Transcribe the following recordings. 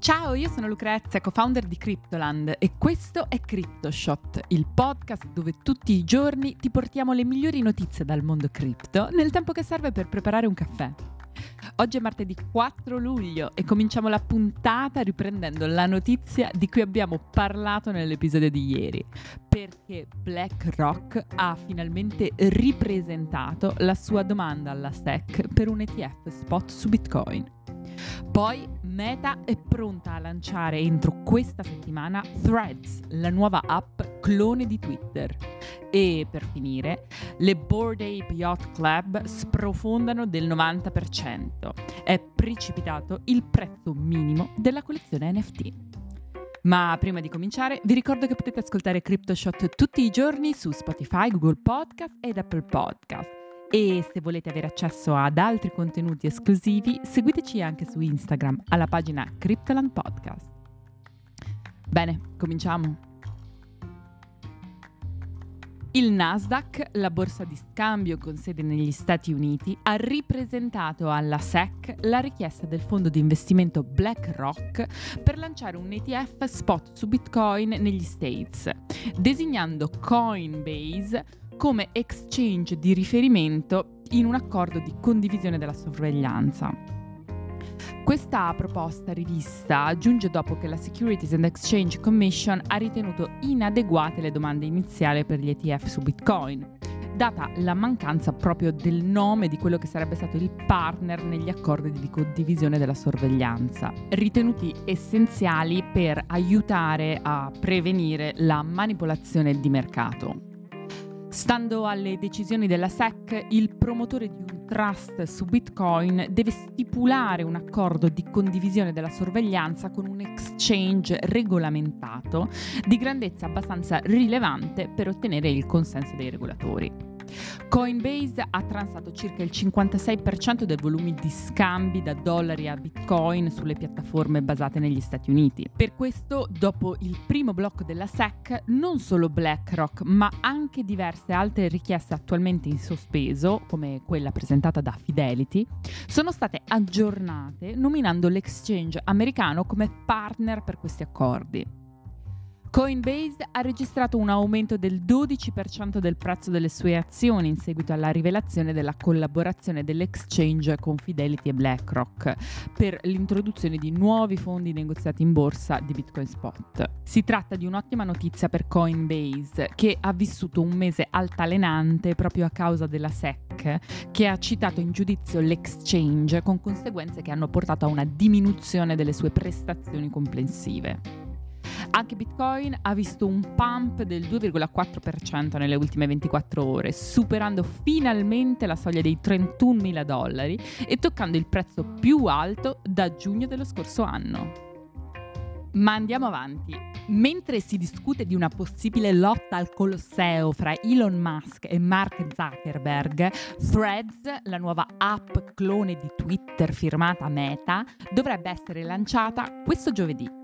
Ciao, io sono Lucrezia, co-founder di Cryptoland e questo è CryptoShot, il podcast dove tutti i giorni ti portiamo le migliori notizie dal mondo cripto nel tempo che serve per preparare un caffè. Oggi è martedì 4 luglio e cominciamo la puntata riprendendo la notizia di cui abbiamo parlato nell'episodio di ieri, perché BlackRock ha finalmente ripresentato la sua domanda alla SEC per un ETF spot su Bitcoin. Poi Meta è pronta a lanciare entro questa settimana Threads, la nuova app clone di Twitter. E per finire, le Board Ape Yacht Club sprofondano del 90%. È precipitato il prezzo minimo della collezione NFT. Ma prima di cominciare, vi ricordo che potete ascoltare CryptoShot tutti i giorni su Spotify, Google Podcast ed Apple Podcast. E se volete avere accesso ad altri contenuti esclusivi, seguiteci anche su Instagram alla pagina Cryptoland Podcast. Bene, cominciamo. Il Nasdaq, la borsa di scambio con sede negli Stati Uniti, ha ripresentato alla SEC la richiesta del fondo di investimento BlackRock per lanciare un ETF spot su Bitcoin negli States, designando Coinbase come exchange di riferimento in un accordo di condivisione della sorveglianza. Questa proposta rivista giunge dopo che la Securities and Exchange Commission ha ritenuto inadeguate le domande iniziali per gli ETF su Bitcoin, data la mancanza proprio del nome di quello che sarebbe stato il partner negli accordi di condivisione della sorveglianza, ritenuti essenziali per aiutare a prevenire la manipolazione di mercato. Stando alle decisioni della SEC, il promotore di un trust su Bitcoin deve stipulare un accordo di condivisione della sorveglianza con un exchange regolamentato di grandezza abbastanza rilevante per ottenere il consenso dei regolatori. Coinbase ha transato circa il 56% dei volumi di scambi da dollari a bitcoin sulle piattaforme basate negli Stati Uniti. Per questo, dopo il primo blocco della SEC, non solo BlackRock, ma anche diverse altre richieste attualmente in sospeso, come quella presentata da Fidelity, sono state aggiornate nominando l'exchange americano come partner per questi accordi. Coinbase ha registrato un aumento del 12% del prezzo delle sue azioni in seguito alla rivelazione della collaborazione dell'exchange con Fidelity e BlackRock per l'introduzione di nuovi fondi negoziati in borsa di Bitcoin Spot. Si tratta di un'ottima notizia per Coinbase che ha vissuto un mese altalenante proprio a causa della SEC che ha citato in giudizio l'exchange con conseguenze che hanno portato a una diminuzione delle sue prestazioni complessive. Anche Bitcoin ha visto un pump del 2,4% nelle ultime 24 ore, superando finalmente la soglia dei 31 mila dollari e toccando il prezzo più alto da giugno dello scorso anno. Ma andiamo avanti. Mentre si discute di una possibile lotta al Colosseo fra Elon Musk e Mark Zuckerberg, Threads, la nuova app clone di Twitter firmata Meta, dovrebbe essere lanciata questo giovedì.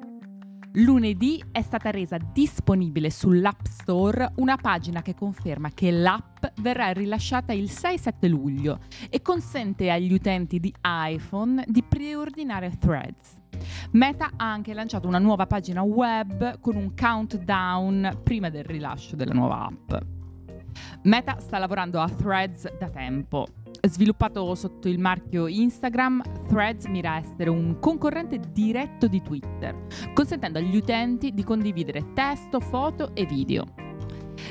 Lunedì è stata resa disponibile sull'App Store una pagina che conferma che l'app verrà rilasciata il 6-7 luglio e consente agli utenti di iPhone di preordinare Threads. Meta ha anche lanciato una nuova pagina web con un countdown prima del rilascio della nuova app. Meta sta lavorando a Threads da tempo Sviluppato sotto il marchio Instagram, Threads mira a essere un concorrente diretto di Twitter, consentendo agli utenti di condividere testo, foto e video.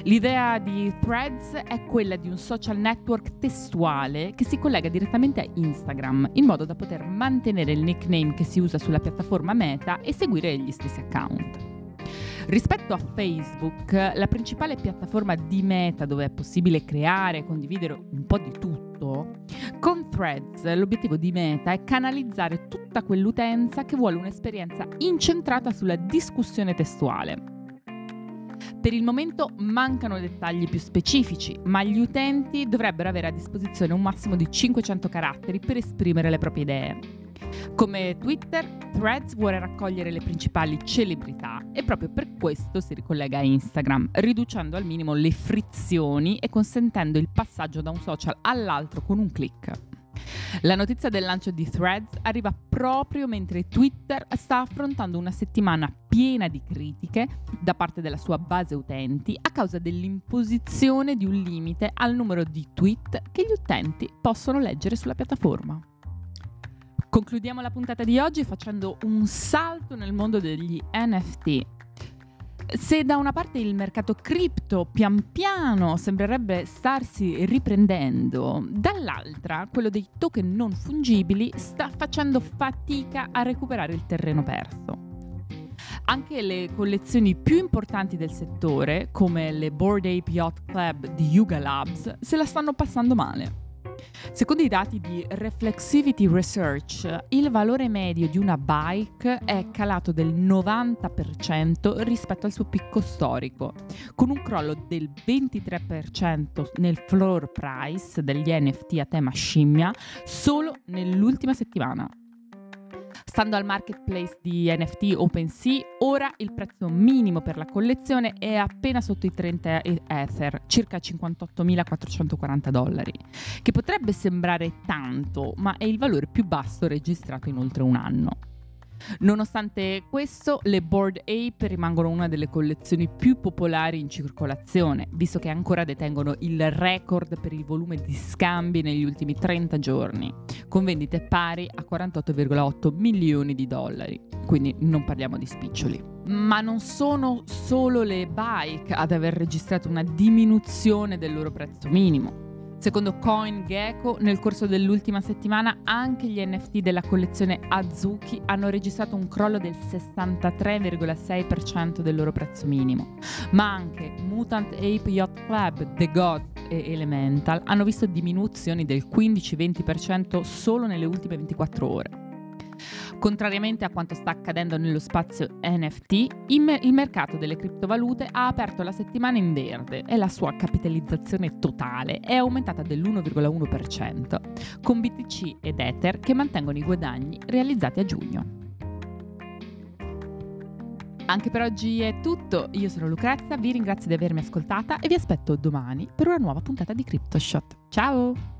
L'idea di Threads è quella di un social network testuale che si collega direttamente a Instagram, in modo da poter mantenere il nickname che si usa sulla piattaforma Meta e seguire gli stessi account. Rispetto a Facebook, la principale piattaforma di Meta dove è possibile creare e condividere un po' di tutto, Threads l'obiettivo di Meta è canalizzare tutta quell'utenza che vuole un'esperienza incentrata sulla discussione testuale. Per il momento mancano dettagli più specifici, ma gli utenti dovrebbero avere a disposizione un massimo di 500 caratteri per esprimere le proprie idee. Come Twitter, Threads vuole raccogliere le principali celebrità e proprio per questo si ricollega a Instagram, riducendo al minimo le frizioni e consentendo il passaggio da un social all'altro con un clic. La notizia del lancio di Threads arriva proprio mentre Twitter sta affrontando una settimana piena di critiche da parte della sua base utenti a causa dell'imposizione di un limite al numero di tweet che gli utenti possono leggere sulla piattaforma. Concludiamo la puntata di oggi facendo un salto nel mondo degli NFT se da una parte il mercato cripto pian piano sembrerebbe starsi riprendendo, dall'altra quello dei token non fungibili sta facendo fatica a recuperare il terreno perso. Anche le collezioni più importanti del settore, come le Board Ape Yacht Club di Yuga Labs, se la stanno passando male. Secondo i dati di Reflexivity Research, il valore medio di una bike è calato del 90% rispetto al suo picco storico, con un crollo del 23% nel floor price degli NFT a tema scimmia solo nell'ultima settimana. Stando al marketplace di NFT OpenSea, ora il prezzo minimo per la collezione è appena sotto i 30 Ether, circa 58.440 dollari, che potrebbe sembrare tanto, ma è il valore più basso registrato in oltre un anno. Nonostante questo, le Board Ape rimangono una delle collezioni più popolari in circolazione, visto che ancora detengono il record per il volume di scambi negli ultimi 30 giorni, con vendite pari a 48,8 milioni di dollari. Quindi non parliamo di spiccioli. Ma non sono solo le bike ad aver registrato una diminuzione del loro prezzo minimo. Secondo CoinGecko, nel corso dell'ultima settimana anche gli NFT della collezione Azuki hanno registrato un crollo del 63,6% del loro prezzo minimo, ma anche Mutant Ape Yacht Club, The Gods e Elemental hanno visto diminuzioni del 15-20% solo nelle ultime 24 ore. Contrariamente a quanto sta accadendo nello spazio NFT, il mercato delle criptovalute ha aperto la settimana in verde e la sua capitalizzazione totale è aumentata dell'1,1%, con BTC ed Ether che mantengono i guadagni realizzati a giugno. Anche per oggi è tutto, io sono Lucrezia, vi ringrazio di avermi ascoltata e vi aspetto domani per una nuova puntata di CryptoShot. Ciao!